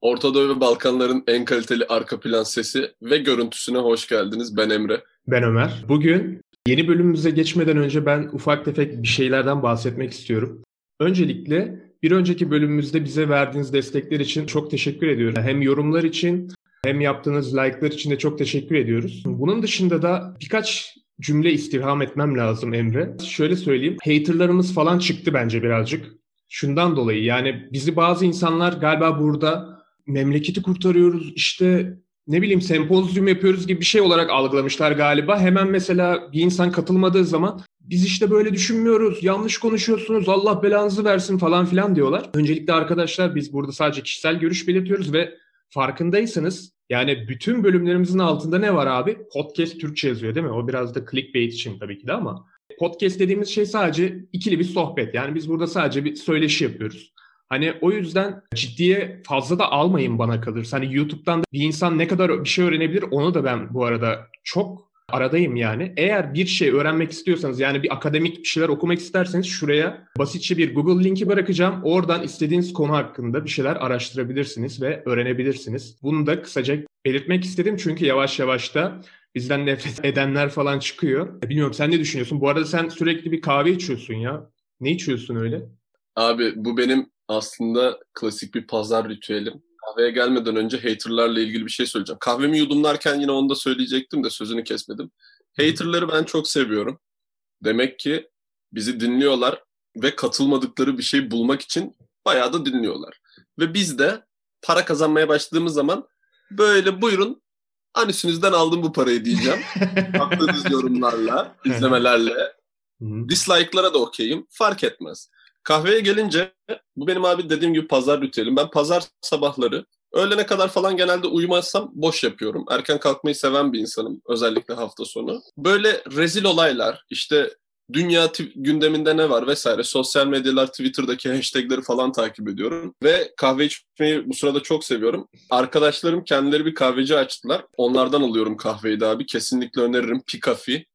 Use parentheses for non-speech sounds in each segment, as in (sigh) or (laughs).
Orta Doğu ve Balkanların en kaliteli arka plan sesi ve görüntüsüne hoş geldiniz. Ben Emre. Ben Ömer. Bugün yeni bölümümüze geçmeden önce ben ufak tefek bir şeylerden bahsetmek istiyorum. Öncelikle bir önceki bölümümüzde bize verdiğiniz destekler için çok teşekkür ediyorum. Hem yorumlar için hem yaptığınız like'lar için de çok teşekkür ediyoruz. Bunun dışında da birkaç cümle istirham etmem lazım Emre. Şöyle söyleyeyim. Haterlarımız falan çıktı bence birazcık. Şundan dolayı yani bizi bazı insanlar galiba burada memleketi kurtarıyoruz işte ne bileyim sempozyum yapıyoruz gibi bir şey olarak algılamışlar galiba. Hemen mesela bir insan katılmadığı zaman biz işte böyle düşünmüyoruz, yanlış konuşuyorsunuz, Allah belanızı versin falan filan diyorlar. Öncelikle arkadaşlar biz burada sadece kişisel görüş belirtiyoruz ve farkındaysanız yani bütün bölümlerimizin altında ne var abi? Podcast Türkçe yazıyor değil mi? O biraz da clickbait için tabii ki de ama. Podcast dediğimiz şey sadece ikili bir sohbet. Yani biz burada sadece bir söyleşi yapıyoruz. Hani o yüzden ciddiye fazla da almayın bana kalırsa. Hani YouTube'dan da bir insan ne kadar bir şey öğrenebilir onu da ben bu arada çok aradayım yani. Eğer bir şey öğrenmek istiyorsanız yani bir akademik bir şeyler okumak isterseniz şuraya basitçe bir Google linki bırakacağım. Oradan istediğiniz konu hakkında bir şeyler araştırabilirsiniz ve öğrenebilirsiniz. Bunu da kısaca belirtmek istedim çünkü yavaş yavaş da bizden nefret (laughs) edenler falan çıkıyor. Bilmiyorum sen ne düşünüyorsun? Bu arada sen sürekli bir kahve içiyorsun ya. Ne içiyorsun öyle? Abi bu benim aslında klasik bir pazar ritüelim. Kahveye gelmeden önce haterlarla ilgili bir şey söyleyeceğim. Kahvemi yudumlarken yine onu da söyleyecektim de sözünü kesmedim. Haterları ben çok seviyorum. Demek ki bizi dinliyorlar ve katılmadıkları bir şey bulmak için bayağı da dinliyorlar. Ve biz de para kazanmaya başladığımız zaman böyle buyurun anüsünüzden aldım bu parayı diyeceğim. (laughs) Attığınız yorumlarla, izlemelerle. Dislike'lara da okeyim. Fark etmez. Kahveye gelince bu benim abi dediğim gibi pazar ritüelim. Ben pazar sabahları öğlene kadar falan genelde uyumazsam boş yapıyorum. Erken kalkmayı seven bir insanım özellikle hafta sonu. Böyle rezil olaylar işte dünya gündeminde ne var vesaire sosyal medyalar Twitter'daki hashtagleri falan takip ediyorum ve kahve içmeyi bu sırada çok seviyorum. Arkadaşlarım kendileri bir kahveci açtılar. Onlardan alıyorum kahveyi de abi. Kesinlikle öneririm. Pikafi.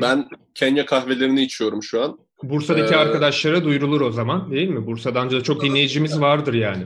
Ben Kenya kahvelerini içiyorum şu an. Bursa'daki ee, arkadaşlara duyurulur o zaman değil mi? Bursa'dan da çok dinleyicimiz vardır yani.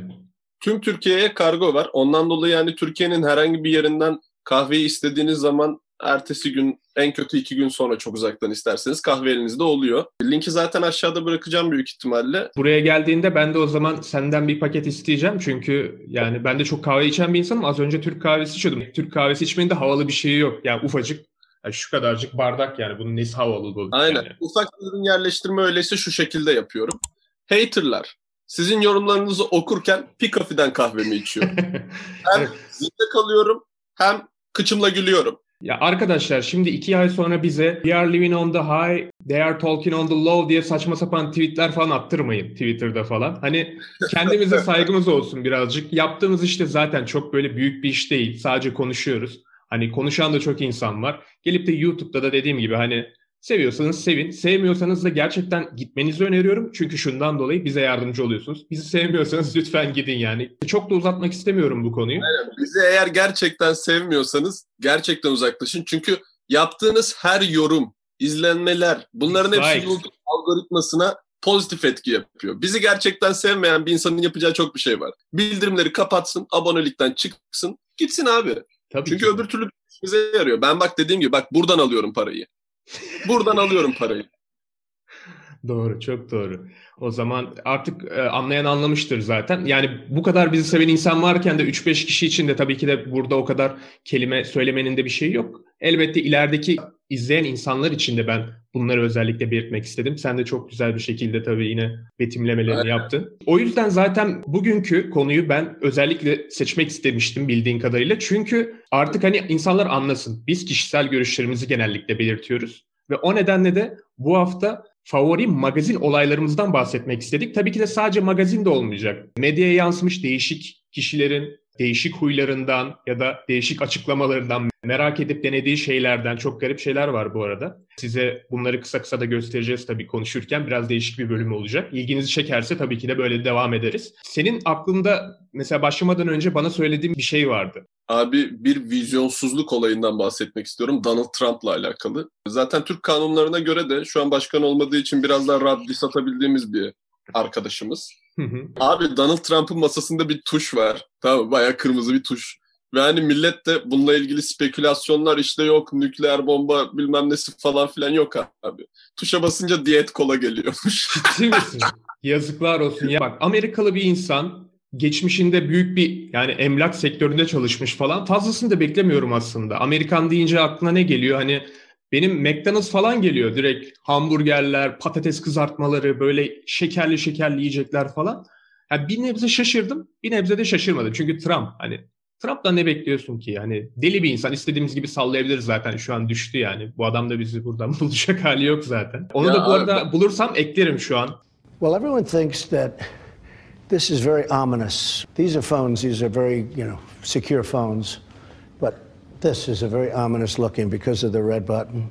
Tüm Türkiye'ye kargo var. Ondan dolayı yani Türkiye'nin herhangi bir yerinden kahveyi istediğiniz zaman ertesi gün en kötü iki gün sonra çok uzaktan isterseniz kahve elinizde oluyor. Linki zaten aşağıda bırakacağım büyük ihtimalle. Buraya geldiğinde ben de o zaman senden bir paket isteyeceğim. Çünkü yani ben de çok kahve içen bir insanım. Az önce Türk kahvesi içiyordum. Türk kahvesi içmenin de havalı bir şeyi yok. Yani ufacık yani şu kadarcık bardak yani bunun nesi havalı bu? Aynen. Yani. Ufak ürün yerleştirme öyleyse şu şekilde yapıyorum. Haterlar. Sizin yorumlarınızı okurken Pikafi'den kahvemi içiyorum. (laughs) hem zinde kalıyorum hem kıçımla gülüyorum. Ya arkadaşlar şimdi iki ay sonra bize We are living on the high, they are talking on the low diye saçma sapan tweetler falan attırmayın Twitter'da falan. Hani kendimize saygımız olsun birazcık. Yaptığımız işte zaten çok böyle büyük bir iş değil. Sadece konuşuyoruz. Hani konuşan da çok insan var. Gelip de YouTube'da da dediğim gibi hani seviyorsanız sevin. Sevmiyorsanız da gerçekten gitmenizi öneriyorum. Çünkü şundan dolayı bize yardımcı oluyorsunuz. Bizi sevmiyorsanız (laughs) lütfen gidin yani. Çok da uzatmak istemiyorum bu konuyu. Aynen. Bizi eğer gerçekten sevmiyorsanız gerçekten uzaklaşın. Çünkü yaptığınız her yorum, izlenmeler bunların hepsi YouTube algoritmasına pozitif etki yapıyor. Bizi gerçekten sevmeyen bir insanın yapacağı çok bir şey var. Bildirimleri kapatsın, abonelikten çıksın, gitsin abi. Tabii Çünkü ki. öbür türlü bize yarıyor. Ben bak dediğim gibi bak buradan alıyorum parayı. Buradan alıyorum parayı. (laughs) Doğru, çok doğru. O zaman artık e, anlayan anlamıştır zaten. Yani bu kadar bizi seven insan varken de 3-5 kişi için de tabii ki de burada o kadar kelime söylemenin de bir şey yok. Elbette ilerideki izleyen insanlar için de ben bunları özellikle belirtmek istedim. Sen de çok güzel bir şekilde tabii yine betimlemelerini Aynen. yaptın. O yüzden zaten bugünkü konuyu ben özellikle seçmek istemiştim bildiğin kadarıyla. Çünkü artık hani insanlar anlasın. Biz kişisel görüşlerimizi genellikle belirtiyoruz. Ve o nedenle de bu hafta favori magazin olaylarımızdan bahsetmek istedik. Tabii ki de sadece magazin de olmayacak. Medyaya yansımış değişik kişilerin değişik huylarından ya da değişik açıklamalarından merak edip denediği şeylerden çok garip şeyler var bu arada. Size bunları kısa kısa da göstereceğiz tabii konuşurken biraz değişik bir bölüm olacak. İlginizi çekerse tabii ki de böyle devam ederiz. Senin aklında mesela başlamadan önce bana söylediğin bir şey vardı. Abi bir vizyonsuzluk olayından bahsetmek istiyorum Donald Trump'la alakalı. Zaten Türk kanunlarına göre de şu an başkan olmadığı için biraz daha rahat satabildiğimiz bir arkadaşımız. Abi Donald Trump'ın masasında bir tuş var. Tamam bayağı kırmızı bir tuş. Ve hani millet de bununla ilgili spekülasyonlar işte yok nükleer bomba bilmem nesi falan filan yok abi. Tuşa basınca diyet kola geliyormuş. (laughs) Ciddi misin? Yazıklar olsun ya. Bak Amerikalı bir insan geçmişinde büyük bir yani emlak sektöründe çalışmış falan. Fazlasını da beklemiyorum aslında. Amerikan deyince aklına ne geliyor? Hani benim McDonald's falan geliyor direkt hamburgerler, patates kızartmaları, böyle şekerli şekerli yiyecekler falan. Yani bir nebze şaşırdım, bir nebze de şaşırmadım. Çünkü Trump hani Trump'tan ne bekliyorsun ki? Yani deli bir insan. istediğimiz gibi sallayabiliriz zaten. Şu an düştü yani. Bu adam da bizi buradan (laughs) bulacak hali yok zaten. Onu ya da bu arada ben... bulursam eklerim şu an. Well, everyone thinks that this is very ominous. These are phones. These are very, you know, secure phones. But this is a very ominous looking because of the red button.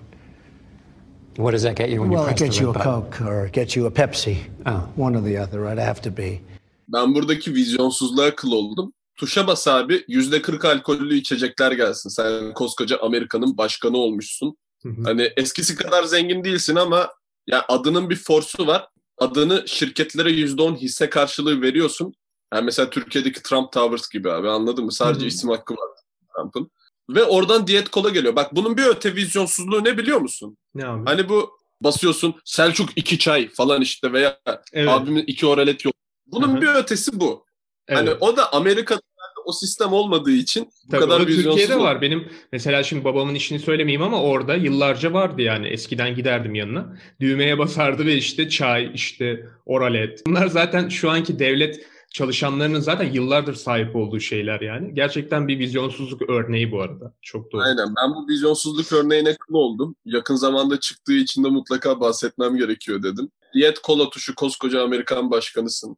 What does that get you when well, you press the red button? Well, it gets you a Coke or it gets you a Pepsi. Oh. One or the other, right? I have to be. Ben buradaki vizyonsuzluğa kıl oldum. Tuşa bas abi yüzde kırk alkollü içecekler gelsin. Sen koskoca Amerika'nın başkanı olmuşsun. Hı hı. Hani eskisi kadar zengin değilsin ama ya adının bir forsu var. Adını şirketlere yüzde on hisse karşılığı veriyorsun. Yani mesela Türkiye'deki Trump Towers gibi abi anladın mı? Sadece hı hı. isim hakkı var Trump'ın. Ve oradan diyet kola geliyor. Bak bunun bir öte vizyonsuzluğu ne biliyor musun? Ne abi? Hani bu basıyorsun Selçuk iki çay falan işte veya evet. abimin iki oralet yok. Bunun Hı-hı. bir ötesi bu. Hani evet. Hani o da Amerika'da o sistem olmadığı için bu Tabii kadar Türkiye'de var. Benim mesela şimdi babamın işini söylemeyeyim ama orada yıllarca vardı yani. Eskiden giderdim yanına. Düğmeye basardı ve işte çay, işte oralet. Bunlar zaten şu anki devlet çalışanlarının zaten yıllardır sahip olduğu şeyler yani. Gerçekten bir vizyonsuzluk örneği bu arada. Çok doğru. Aynen. Ben bu vizyonsuzluk örneğine kıl oldum. Yakın zamanda çıktığı için de mutlaka bahsetmem gerekiyor dedim. Diyet kola tuşu koskoca Amerikan başkanısın.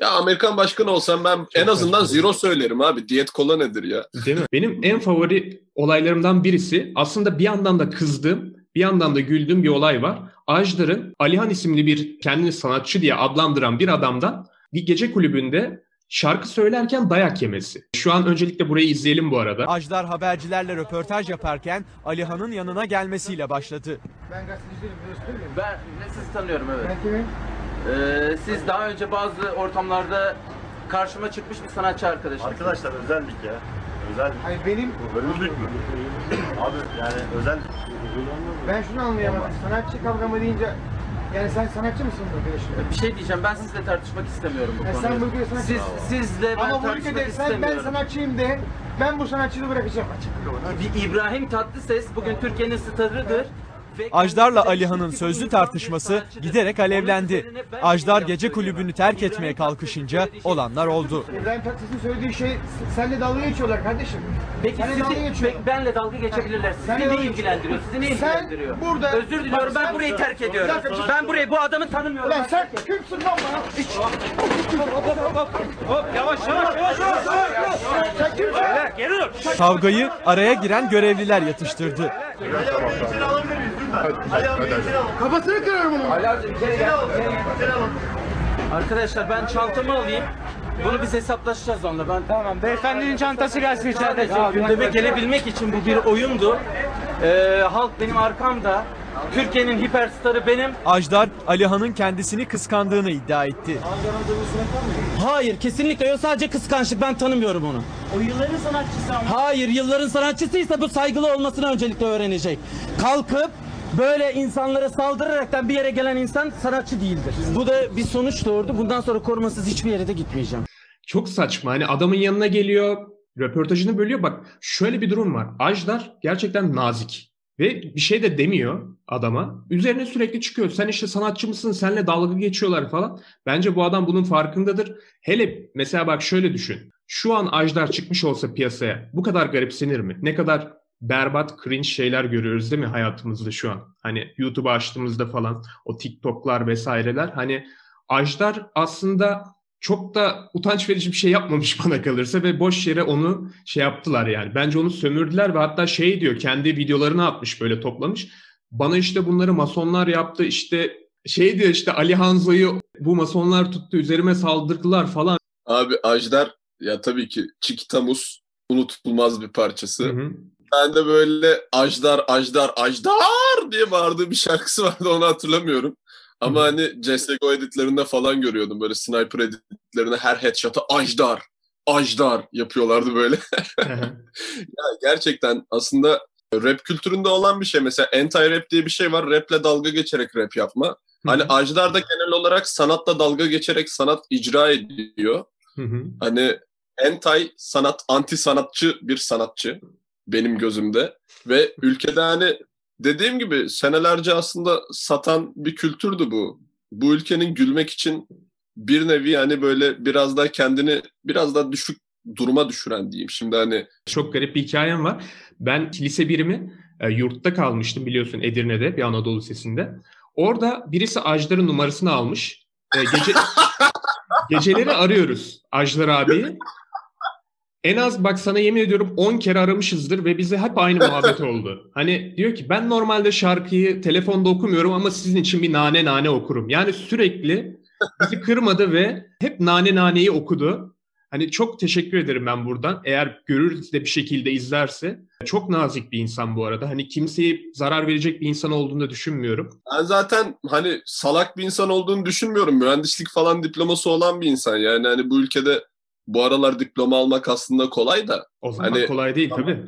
Ya Amerikan başkanı olsam ben Çok en azından zero söylerim abi. Diyet kola nedir ya? Değil mi? Benim en favori olaylarımdan birisi aslında bir yandan da kızdığım, bir yandan da güldüğüm bir olay var. Ajdar'ın Alihan isimli bir kendini sanatçı diye adlandıran bir adamdan bir gece kulübünde şarkı söylerken dayak yemesi. Şu an öncelikle burayı izleyelim bu arada. Ajdar habercilerle röportaj yaparken Alihan'ın yanına gelmesiyle başladı. Ben gazeteci değilim, Ben sizi tanıyorum evet. Ben kimim? Ee, siz daha önce bazı ortamlarda karşıma çıkmış bir sanatçı arkadaşım. Arkadaşlar özellik ya. Özel. Hayır benim... Bölümlük mü? Abi yani özel... Ben şunu anlayamadım. Sanatçı kavramı deyince yani sen sanatçı mısın bu ülkede Bir şey diyeceğim ben sizle tartışmak istemiyorum bu konuyu. Sen bu ülkede sanatçı Siz, sizle ben Ama bu tartışmak ülkede sen istemiyorum. ben sanatçıyım de ben bu sanatçılığı bırakacağım. Bir İbrahim Tatlıses bugün Türkiye'nin starıdır. Ajdar'la Alihan'ın sözlü tartışması giderek alevlendi. Ajdar gece kulübünü terk etmeye kalkışınca olanlar oldu. İbrahim Tatlıses'in söylediği şey senle dalga geçiyorlar kardeşim. Peki Senle sizi, dalga geçiyorlar. be- benle dalga geçebilirler. Sizi Senle ne dalga ilgilendiriyor? Sizi ne Sen ilgilendiriyor? burada- Özür diliyorum Bak ben sen- burayı terk ediyorum. Bir dakika, bir- Ben burayı bu adamı tanımıyorum. Ulan sen kimsin lan bana? Yavaş yavaş yavaş. Sen kimsin? Kavgayı araya giren görevliler yatıştırdı. Kafasını kırarım onu. Arkadaşlar ben çantamı alayım. Bunu biz hesaplaşacağız onunla. Ben Tamam beyefendinin çantası gelsin içeride. gündeme gelebilmek için bu bir oyundu. Ee, halk benim arkamda. Türkiye'nin hiperstarı benim. Ajdar, Alihan'ın kendisini kıskandığını iddia etti. Hayır kesinlikle yok sadece kıskançlık ben tanımıyorum onu. O yılların sanatçısı ama. Hayır yılların sanatçısıysa bu saygılı olmasını öncelikle öğrenecek. Kalkıp böyle insanlara saldıraraktan bir yere gelen insan sanatçı değildir. Bu da bir sonuç doğurdu. Bundan sonra korumasız hiçbir yere de gitmeyeceğim. Çok saçma. Hani adamın yanına geliyor, röportajını bölüyor. Bak şöyle bir durum var. Ajdar gerçekten nazik. Ve bir şey de demiyor adama. Üzerine sürekli çıkıyor. Sen işte sanatçı mısın? Seninle dalga geçiyorlar falan. Bence bu adam bunun farkındadır. Hele mesela bak şöyle düşün. Şu an Ajdar çıkmış olsa piyasaya bu kadar garipsenir mi? Ne kadar berbat, cringe şeyler görüyoruz değil mi hayatımızda şu an? Hani YouTube'u açtığımızda falan o TikTok'lar vesaireler. Hani Ajdar aslında çok da utanç verici bir şey yapmamış (laughs) bana kalırsa ve boş yere onu şey yaptılar yani. Bence onu sömürdüler ve hatta şey diyor kendi videolarını atmış böyle toplamış. Bana işte bunları masonlar yaptı işte şey diyor işte Ali Hanzo'yu bu masonlar tuttu üzerime saldırdılar falan. Abi Ajdar ya tabii ki Çikitamuz unutulmaz bir parçası. Hı hı. Ben de böyle Ajdar, Ajdar, Ajdar diye bağırdığı bir şarkısı vardı onu hatırlamıyorum. Ama hani CSGO editlerinde falan görüyordum böyle sniper editlerinde her headshot'a ajdar, ajdar yapıyorlardı böyle. (laughs) ya gerçekten aslında rap kültüründe olan bir şey. Mesela anti-rap diye bir şey var. Rap'le dalga geçerek rap yapma. Hani Ajdar da genel olarak sanatla dalga geçerek sanat icra ediyor. Hani anti sanat, anti sanatçı bir sanatçı benim gözümde. Ve ülkede hani dediğim gibi senelerce aslında satan bir kültürdü bu. Bu ülkenin gülmek için bir nevi hani böyle biraz daha kendini biraz daha düşük duruma düşüren diyeyim. Şimdi hani Çok garip bir hikayem var. Ben lise birimi e, yurtta kalmıştım biliyorsun Edirne'de bir Anadolu Lisesi'nde. Orada birisi Ajdar'ın numarasını almış. E, gece (laughs) geceleri arıyoruz Ajdar abiyi. En az bak sana yemin ediyorum 10 kere aramışızdır ve bize hep aynı muhabbet (laughs) oldu. Hani diyor ki ben normalde şarkıyı telefonda okumuyorum ama sizin için bir nane nane okurum. Yani sürekli bizi kırmadı ve hep nane naneyi okudu. Hani çok teşekkür ederim ben buradan. Eğer görürse de bir şekilde izlerse. Çok nazik bir insan bu arada. Hani kimseye zarar verecek bir insan olduğunu da düşünmüyorum. ben zaten hani salak bir insan olduğunu düşünmüyorum. Mühendislik falan diploması olan bir insan. Yani hani bu ülkede bu aralar diploma almak aslında kolay da. O zaman Hani- kolay değil tabii.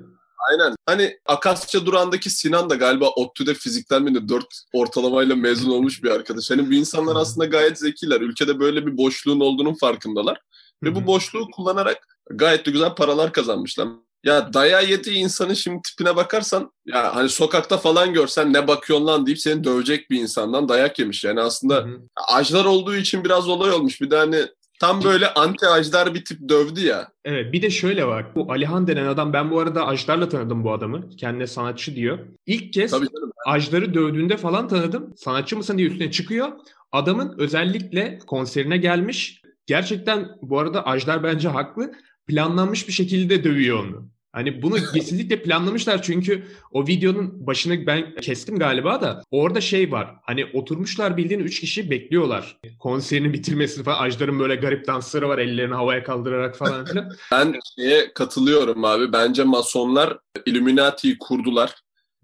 Aynen. Hani Akasya Duran'daki Sinan da galiba ODTÜ'de fizikten mi de 4 ortalamayla mezun olmuş bir arkadaş. Hani bu insanlar aslında gayet zekiler. Ülkede böyle bir boşluğun olduğunun farkındalar. Ve bu boşluğu kullanarak gayet de güzel paralar kazanmışlar. Ya dayağı yediği insanın şimdi tipine bakarsan ya hani sokakta falan görsen ne bakıyorsun lan deyip seni dövecek bir insandan dayak yemiş. Yani aslında Hı hı. ajlar olduğu için biraz olay olmuş. Bir de hani tam böyle anti ajdar bir tip dövdü ya. Evet bir de şöyle bak. Bu Alihan denen adam ben bu arada Ajdar'la tanıdım bu adamı. Kendine sanatçı diyor. İlk kez Tabii canım. Ajdar'ı dövdüğünde falan tanıdım. Sanatçı mısın diye üstüne çıkıyor. Adamın özellikle konserine gelmiş. Gerçekten bu arada Ajdar bence haklı. Planlanmış bir şekilde dövüyor onu. Hani bunu (laughs) kesinlikle planlamışlar çünkü o videonun başını ben kestim galiba da orada şey var. Hani oturmuşlar bildiğin 3 kişi bekliyorlar. Konserini bitirmesini falan. Ajdar'ın böyle garip dansları var ellerini havaya kaldırarak falan filan. (laughs) Ben şeye katılıyorum abi. Bence masonlar Illuminati'yi kurdular.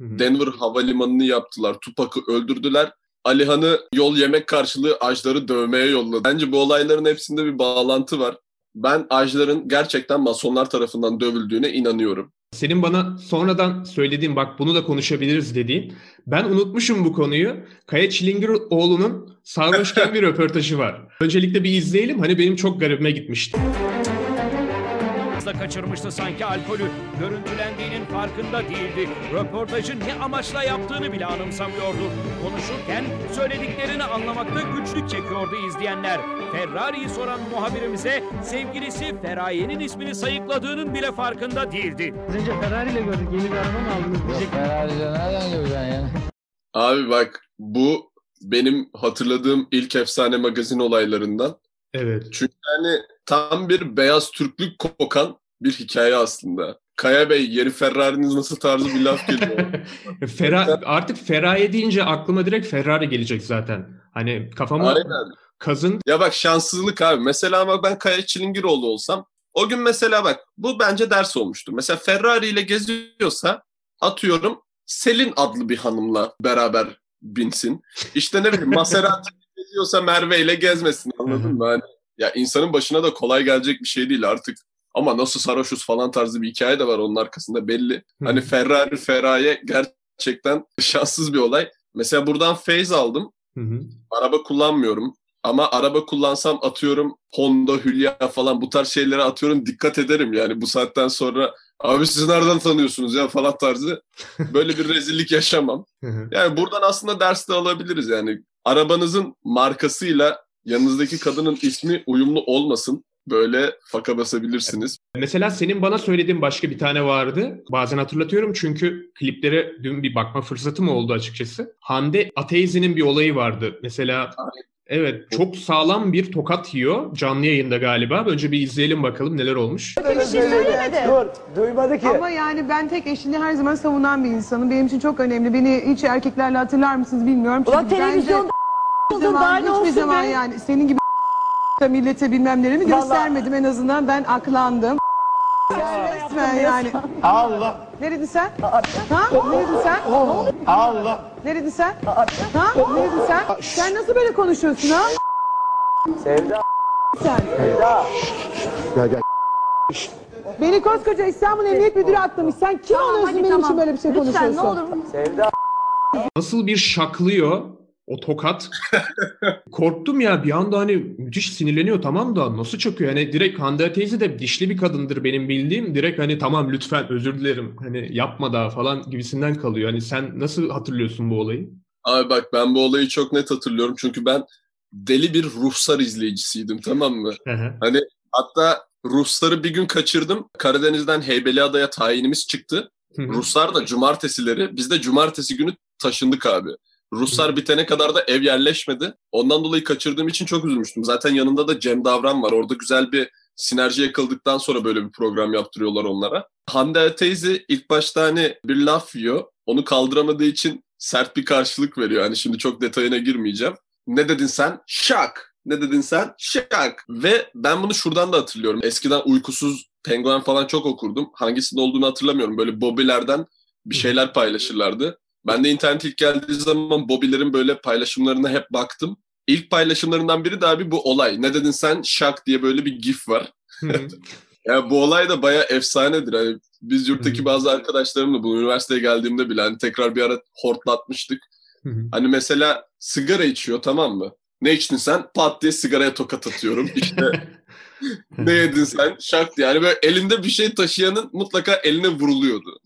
Hı hı. Denver havalimanını yaptılar. Tupac'ı öldürdüler. Alihan'ı yol yemek karşılığı Ajdar'ı dövmeye yolladı. Bence bu olayların hepsinde bir bağlantı var. Ben Ajdar'ın gerçekten masonlar tarafından dövüldüğüne inanıyorum. Senin bana sonradan söylediğin bak bunu da konuşabiliriz dediğin. Ben unutmuşum bu konuyu. Kaya Çilingiroğlu'nun sarhoşken bir (laughs) röportajı var. Öncelikle bir izleyelim. Hani benim çok garibime gitmişti. Da kaçırmıştı sanki alkolü. Görüntülendiğinin farkında değildi. Röportajı ne amaçla yaptığını bile anımsamıyordu. Konuşurken söylediklerini anlamakta güçlük çekiyordu izleyenler. Ferrari'yi soran muhabirimize sevgilisi Feraye'nin ismini sayıkladığının bile farkında değildi. Az önce Ferrari ile gördük. Yeni bir araba mı aldınız diyecek. Abi bak bu benim hatırladığım ilk efsane magazin olaylarından. Evet. Çünkü yani tam bir beyaz Türklük kokan bir hikaye aslında. Kaya Bey yeni Ferrari'niz nasıl tarzı bir laf geliyor. (laughs) Fera artık Feraye deyince aklıma direkt Ferrari gelecek zaten. Hani kafama Aynen. kazın. Ya bak şanssızlık abi. Mesela ama ben Kaya Çilingiroğlu olsam o gün mesela bak bu bence ders olmuştur. Mesela Ferrari ile geziyorsa atıyorum Selin adlı bir hanımla beraber binsin. İşte ne bileyim Maserati ile geziyorsa Merve ile gezmesin anladın mı? Hani, ya insanın başına da kolay gelecek bir şey değil artık. Ama nasıl sarhoşuz falan tarzı bir hikaye de var onun arkasında belli. Hani Ferrari Feraye gerçekten şanssız bir olay. Mesela buradan feyz aldım. Hı hı. Araba kullanmıyorum. Ama araba kullansam atıyorum Honda, Hülya falan bu tarz şeylere atıyorum dikkat ederim yani bu saatten sonra abi siz nereden tanıyorsunuz ya falan tarzı böyle bir rezillik yaşamam. Yani buradan aslında ders de alabiliriz yani arabanızın markasıyla yanınızdaki kadının ismi uyumlu olmasın böyle faka basabilirsiniz. Mesela senin bana söylediğin başka bir tane vardı. Bazen hatırlatıyorum çünkü kliplere dün bir bakma fırsatım oldu açıkçası. Hande Ateizi'nin bir olayı vardı. Mesela evet çok sağlam bir tokat yiyor. Canlı yayında galiba. Önce bir izleyelim bakalım neler olmuş. Bir şey söylemedi. Dur, duymadı ki. Ama yani ben tek eşini her zaman savunan bir insanım. Benim için çok önemli. Beni hiç erkeklerle hatırlar mısınız bilmiyorum. Ulan Çünkü bence televizyonda hiçbir zaman, ne hiçbir olsun zaman be? yani senin gibi da (laughs) millete bilmem nelerimi Vallahi- göstermedim. En azından ben aklandım. Sen resmen yani. Allah. Neredin sen? Ha? Neredin sen? Allah. Neredin sen? Ha? Neredin sen? Sen nasıl böyle konuşuyorsun ha? Sevda. Sen. Sevda. Gel gel. Beni koskoca İstanbul Emniyet Müdürü atlamış. Sen kim oluyorsun benim için böyle bir şey konuşuyorsun? Sevda. Nasıl bir şaklıyor o tokat. Korktum ya bir anda hani müthiş sinirleniyor tamam da nasıl çakıyor? Hani direkt Hande teyze de dişli bir kadındır benim bildiğim. Direkt hani tamam lütfen özür dilerim hani yapma daha falan gibisinden kalıyor. Hani sen nasıl hatırlıyorsun bu olayı? Abi bak ben bu olayı çok net hatırlıyorum çünkü ben deli bir ruhsar izleyicisiydim tamam mı? Hani hatta Rusları bir gün kaçırdım. Karadeniz'den Heybeliada'ya tayinimiz çıktı. Ruslar da cumartesileri, biz de cumartesi günü taşındık abi. Ruslar bitene kadar da ev yerleşmedi. Ondan dolayı kaçırdığım için çok üzülmüştüm. Zaten yanında da Cem Davran var. Orada güzel bir sinerji yakıldıktan sonra böyle bir program yaptırıyorlar onlara. Hande teyze ilk başta hani bir laf yiyor. Onu kaldıramadığı için sert bir karşılık veriyor. Hani şimdi çok detayına girmeyeceğim. Ne dedin sen? Şak. Ne dedin sen? Şak. Ve ben bunu şuradan da hatırlıyorum. Eskiden uykusuz penguen falan çok okurdum. Hangisinde olduğunu hatırlamıyorum. Böyle bobilerden bir şeyler paylaşırlardı. Ben de internet ilk geldiği zaman Bobby'lerin böyle paylaşımlarına hep baktım. İlk paylaşımlarından biri de abi bu olay. Ne dedin sen? Şak diye böyle bir gif var. (laughs) ya bu olay da bayağı efsanedir. Hani biz yurttaki bazı arkadaşlarımla bu üniversiteye geldiğimde bile hani tekrar bir ara hortlatmıştık. Hani mesela sigara içiyor tamam mı? Ne içtin sen? Pat diye sigaraya tokat atıyorum. İşte (laughs) ne yedin sen? Şak diye. Yani böyle elinde bir şey taşıyanın mutlaka eline vuruluyordu.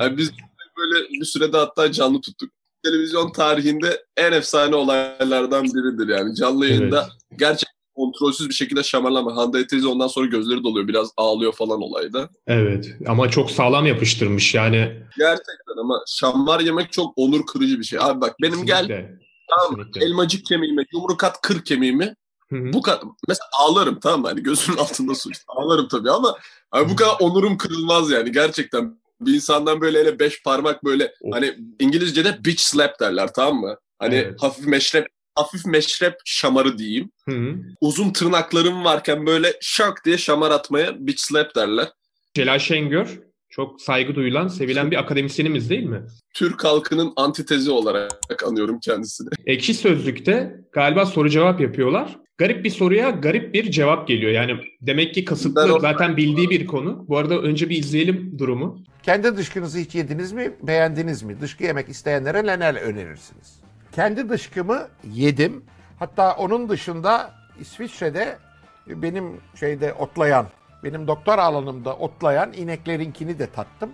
Yani biz böyle bir sürede hatta canlı tuttuk. Televizyon tarihinde en efsane olaylardan biridir yani. Canlı yayında evet. gerçekten kontrolsüz bir şekilde şamarlama. Hande teyze ondan sonra gözleri doluyor. Biraz ağlıyor falan olayda. Evet ama çok sağlam yapıştırmış yani. Gerçekten ama şamar yemek çok onur kırıcı bir şey. Abi bak benim Kesinlikle. gel tamam elmacık kemiğime yumruk at kır kemiğimi. Hı-hı. Bu kadar mesela ağlarım tamam mı? Hani gözümün altında su. Ağlarım tabii ama hani bu kadar onurum kırılmaz yani gerçekten bir insandan böyle hele beş parmak böyle oh. hani İngilizce'de bitch slap derler tamam mı? Hani evet. hafif meşrep hafif meşrep şamarı diyeyim. Hı-hı. Uzun tırnaklarım varken böyle şak diye şamar atmaya bitch slap derler. Celal Şengör çok saygı duyulan, sevilen bir akademisyenimiz değil mi? Türk halkının antitezi olarak anıyorum kendisini. Ekşi Sözlük'te galiba soru cevap yapıyorlar. Garip bir soruya garip bir cevap geliyor. Yani demek ki kasıtlı zaten bildiği bir konu. Bu arada önce bir izleyelim durumu. Kendi dışkınızı hiç yediniz mi? Beğendiniz mi? Dışkı yemek isteyenlere neler önerirsiniz? Kendi dışkımı yedim. Hatta onun dışında İsviçre'de benim şeyde otlayan, benim doktor alanımda otlayan ineklerinkini de tattım.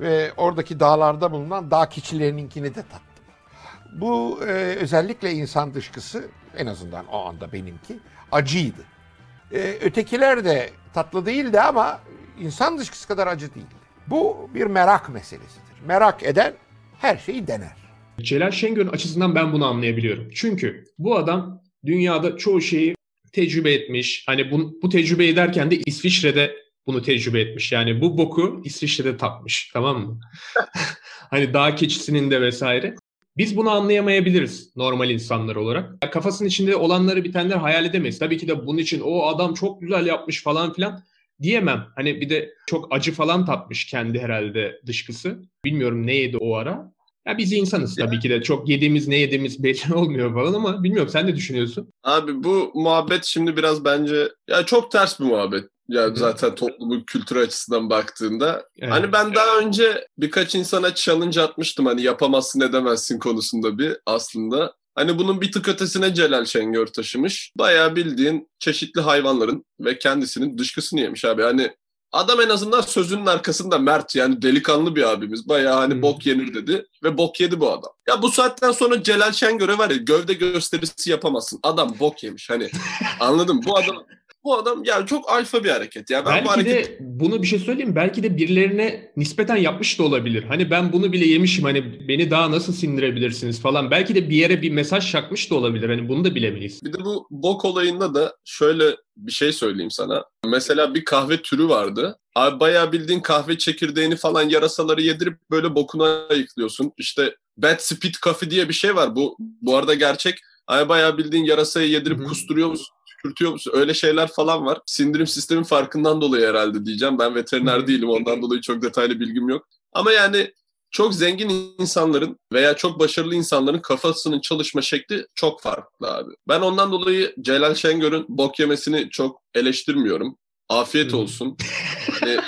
Ve oradaki dağlarda bulunan dağ keçilerinkini de tattım. Bu e, özellikle insan dışkısı en azından o anda benimki acıydı. E, ötekiler de tatlı değildi ama insan dışkısı kadar acı değildi. Bu bir merak meselesidir. Merak eden her şeyi dener. Celal Şengör'ün açısından ben bunu anlayabiliyorum. Çünkü bu adam dünyada çoğu şeyi tecrübe etmiş. Hani bu, bu tecrübe ederken de İsviçre'de bunu tecrübe etmiş. Yani bu boku İsviçre'de tatmış. Tamam mı? (laughs) hani dağ keçisinin de vesaire. Biz bunu anlayamayabiliriz normal insanlar olarak. Kafasının içinde olanları bitenler hayal edemeyiz. Tabii ki de bunun için o adam çok güzel yapmış falan filan diyemem. Hani bir de çok acı falan tatmış kendi herhalde dışkısı. Bilmiyorum ne yedi o ara. Ya biz insanız tabii ki de çok yediğimiz ne yediğimiz belli (laughs) olmuyor falan ama bilmiyorum sen ne düşünüyorsun? Abi bu muhabbet şimdi biraz bence ya çok ters bir muhabbet. Ya zaten toplumun kültürü açısından baktığında. Evet. Hani ben daha önce birkaç insana challenge atmıştım hani yapamazsın edemezsin konusunda bir aslında. Hani bunun bir tık ötesine Celal Şengör taşımış. Bayağı bildiğin çeşitli hayvanların ve kendisinin dışkısını yemiş abi. Hani Adam en azından sözünün arkasında mert yani delikanlı bir abimiz. Bayağı hani hmm. bok yenir dedi ve bok yedi bu adam. Ya bu saatten sonra Celal Şengör'e var ya gövde gösterisi yapamazsın. Adam bok yemiş hani (laughs) anladım bu adam bu adam yani çok alfa bir hareket. Ya ben belki bu hareket... de bunu bir şey söyleyeyim belki de birilerine nispeten yapmış da olabilir. Hani ben bunu bile yemişim hani beni daha nasıl sindirebilirsiniz falan. Belki de bir yere bir mesaj çakmış da olabilir. Hani bunu da bilemeyiz. Bir de bu bok olayında da şöyle bir şey söyleyeyim sana. Mesela bir kahve türü vardı. Abi bayağı bildiğin kahve çekirdeğini falan yarasaları yedirip böyle bokuna ayıklıyorsun. İşte Bad Spit Coffee diye bir şey var. Bu bu arada gerçek. Ay bayağı bildiğin yarasayı yedirip Hı-hı. kusturuyor musun? Kürtüyor musun? Öyle şeyler falan var. Sindirim sistemin farkından dolayı herhalde diyeceğim. Ben veteriner değilim. Ondan dolayı çok detaylı bilgim yok. Ama yani çok zengin insanların veya çok başarılı insanların kafasının çalışma şekli çok farklı abi. Ben ondan dolayı Celal Şengör'ün bok yemesini çok eleştirmiyorum. Afiyet olsun. hani,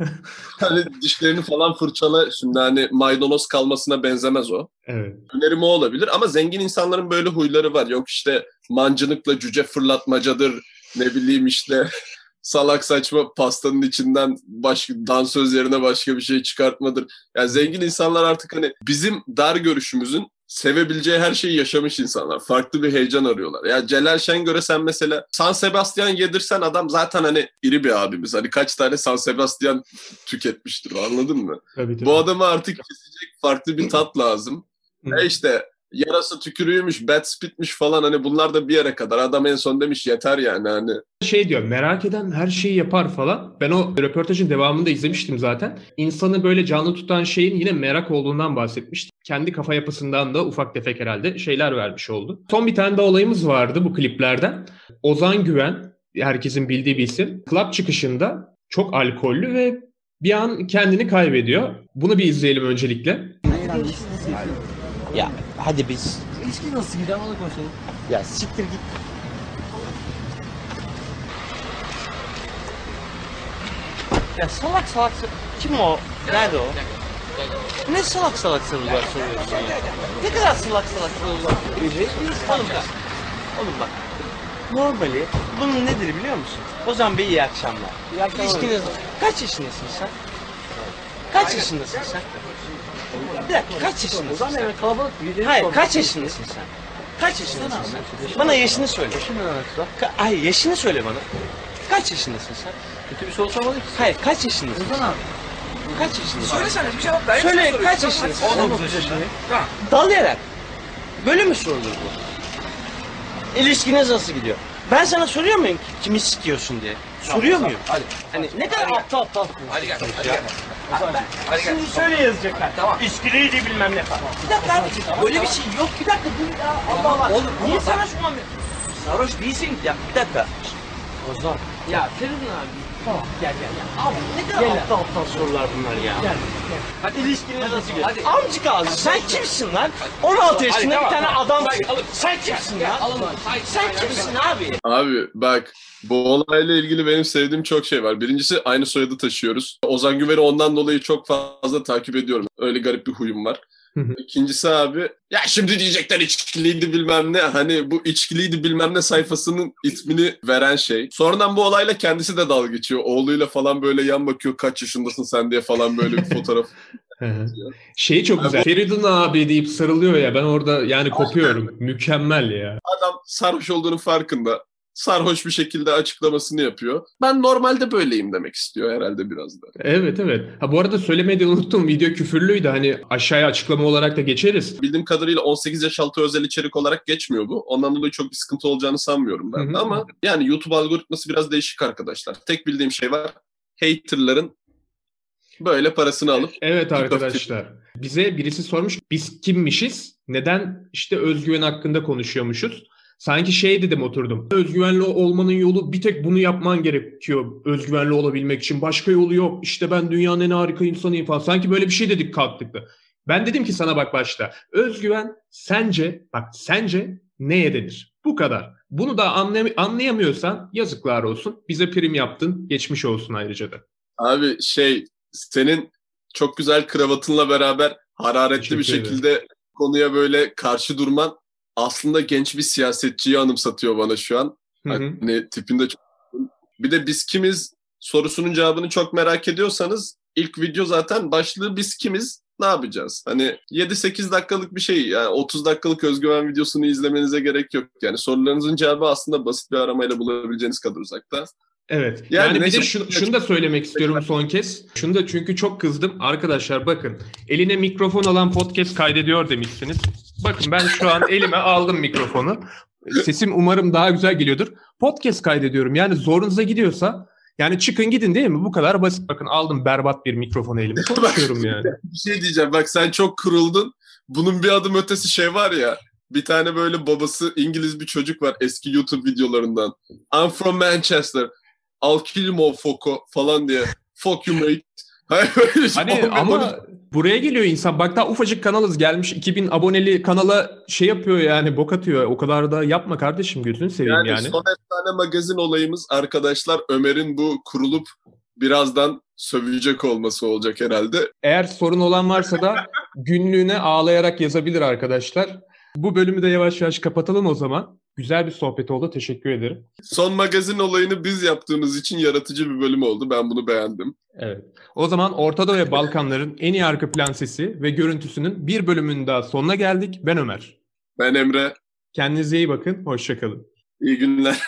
(laughs) hani dişlerini falan fırçala. Şimdi hani maydanoz kalmasına benzemez o. Evet. Önerim o olabilir ama zengin insanların böyle huyları var. Yok işte mancınıkla cüce fırlatmacadır ne bileyim işte (laughs) salak saçma pastanın içinden başka dansöz yerine başka bir şey çıkartmadır. Yani zengin insanlar artık hani bizim dar görüşümüzün sevebileceği her şeyi yaşamış insanlar. Farklı bir heyecan arıyorlar. Ya Celal Şengör'e sen mesela San Sebastian yedirsen adam zaten hani iri bir abimiz. Hani kaç tane San Sebastian tüketmiştir anladın mı? Tabii, tabii. Bu adama artık kesecek farklı bir tat lazım. e işte yarası tükürüğüymüş, bad spitmiş falan hani bunlar da bir yere kadar. Adam en son demiş yeter yani hani. Şey diyor merak eden her şeyi yapar falan. Ben o röportajın devamını da izlemiştim zaten. İnsanı böyle canlı tutan şeyin yine merak olduğundan bahsetmişti. Kendi kafa yapısından da ufak tefek herhalde şeyler vermiş oldu. Son bir tane de olayımız vardı bu kliplerden. Ozan Güven, herkesin bildiği bir isim. Club çıkışında çok alkollü ve bir an kendini kaybediyor. Bunu bir izleyelim öncelikle. Ya hadi biz. İlişki nasıl gider onu konuşalım. Ya siktir git. Ya salak salak kim o? Nerede o? Ne salak salak sorular soruyorsun ya? Ne kadar salak salak sorular soruyorsun? Oğlum bak. Oğlum bak. Normali bunun nedir biliyor musun? Ozan Bey iyi akşamlar. İyi akşamlar. İlişkiniz kaç yaşındasın sen? Kaç yaşındasın sen? Bir dakika kaç yaşındasın sen? evet kalabalık. birileri Hayır kaç yaşındasın sen? Kaç yaşındasın sen? Bana yaşını söyle. Yaşın ne demek lan? Ka- Hayır yaşını söyle bana. Kaç yaşındasın sen? Kötü bir soru sormadık ki. Hayır kaç yaşındasın? Ozan abi. Kaç yaşındasın? Söylesene bir cevap ver. Söyle kaç yaşındasın? 19 yaşındayım. Tamam. Dalayarak. Böyle mi sorulur bu? İlişkiniz nasıl gidiyor? Ben sana soruyor muyum ki kimi sikiyorsun diye? Soruyor muyum? Hadi. Hani ne kadar aptal aptal Hadi gel. Hadi ya. gel. Şimdi şöyle yazacaklar. Tamam. İskiliydi bilmem ne falan. Bir dakika abi. Böyle bir şey yok. Bir dakika dur ya. Allah Allah. Oğlum, Niye şu an... Sarhoş değilsin. Ya bir dakika. Ozan. Ya Feridun abi. Tamam gel gel gel. Abi ne kadar Gel. aptal aptal sorular bunlar ya. Gel. Gel. Hadi ilişkiniz nasıl gidiyor? Hadi. Amcık ağzı sen kimsin lan? 16 yaşında bir tane adam. Sen kimsin lan? Sen kimsin abi? Abi bak bu olayla ilgili benim sevdiğim çok şey var. Birincisi aynı soyadı taşıyoruz. Ozan Güven'i ondan dolayı çok fazla takip ediyorum. Öyle garip bir huyum var. İkincisi abi ya şimdi diyecekler içkiliydi bilmem ne. Hani bu içkiliydi bilmem ne sayfasının ismini veren şey. Sonradan bu olayla kendisi de dalga geçiyor. Oğluyla falan böyle yan bakıyor kaç yaşındasın sen diye falan böyle bir fotoğraf. Şey çok güzel. Feridun abi deyip sarılıyor ya ben orada yani kopuyorum. Mükemmel ya. Adam sarhoş olduğunun farkında. Sarhoş bir şekilde açıklamasını yapıyor. Ben normalde böyleyim demek istiyor herhalde biraz da. Evet evet. Ha bu arada söylemeyi de unuttum. Video küfürlüydü. Hani aşağıya açıklama olarak da geçeriz. Bildiğim kadarıyla 18 yaş altı özel içerik olarak geçmiyor bu. Ondan dolayı çok bir sıkıntı olacağını sanmıyorum ben. Hı. Ama yani YouTube algoritması biraz değişik arkadaşlar. Tek bildiğim şey var. Haterların böyle parasını alıp Evet arkadaşlar. Bize birisi sormuş biz kimmişiz? Neden işte özgüven hakkında konuşuyormuşuz? Sanki şey dedim oturdum. Özgüvenli olmanın yolu bir tek bunu yapman gerekiyor özgüvenli olabilmek için. Başka yolu yok. İşte ben dünyanın en harika insanıyım falan. Sanki böyle bir şey dedik kalktık da. Ben dedim ki sana bak başta. Özgüven sence bak sence neye denir? Bu kadar. Bunu da anlay- anlayamıyorsan yazıklar olsun. Bize prim yaptın. Geçmiş olsun ayrıca da. Abi şey senin çok güzel kravatınla beraber hararetli bir Teşekkür ederim. şekilde konuya böyle karşı durman aslında genç bir siyasetçiyi anımsatıyor bana şu an. Hı hı. Hani tipinde çok... Bir de biz kimiz sorusunun cevabını çok merak ediyorsanız ilk video zaten başlığı biz kimiz ne yapacağız? Hani 7-8 dakikalık bir şey yani 30 dakikalık özgüven videosunu izlemenize gerek yok. Yani sorularınızın cevabı aslında basit bir aramayla bulabileceğiniz kadar uzakta. Evet. Yani Yani, bir de şunu, şunu da söylemek istiyorum son kez. Şunu da çünkü çok kızdım. Arkadaşlar bakın. Eline mikrofon alan podcast kaydediyor demişsiniz. Bakın ben şu an elime aldım mikrofonu. Sesim umarım daha güzel geliyordur. Podcast kaydediyorum. Yani zorunuza gidiyorsa yani çıkın gidin değil mi? Bu kadar basit. Bakın aldım berbat bir mikrofonu elime. Konuşuyorum yani. (laughs) Bir şey diyeceğim bak sen çok kuruldun. Bunun bir adım ötesi şey var ya bir tane böyle babası İngiliz bir çocuk var eski YouTube videolarından. I'm from Manchester. I'll kill you motherfucker falan diye. Fuck you mate. (laughs) Hayır, böyle şey Hani ama buraya geliyor insan. Bak daha ufacık kanalız gelmiş 2000 aboneli kanala şey yapıyor yani bok atıyor. O kadar da yapma kardeşim gözünü seveyim yani, yani. son efsane magazin olayımız arkadaşlar Ömer'in bu kurulup birazdan sövecek olması olacak herhalde. Eğer sorun olan varsa da (laughs) günlüğüne ağlayarak yazabilir arkadaşlar. Bu bölümü de yavaş yavaş kapatalım o zaman. Güzel bir sohbet oldu. Teşekkür ederim. Son magazin olayını biz yaptığımız için yaratıcı bir bölüm oldu. Ben bunu beğendim. Evet. O zaman Orta Doğu ve Balkanların en iyi arka plan sesi ve görüntüsünün bir bölümünün daha sonuna geldik. Ben Ömer. Ben Emre. Kendinize iyi bakın. Hoşçakalın. İyi günler.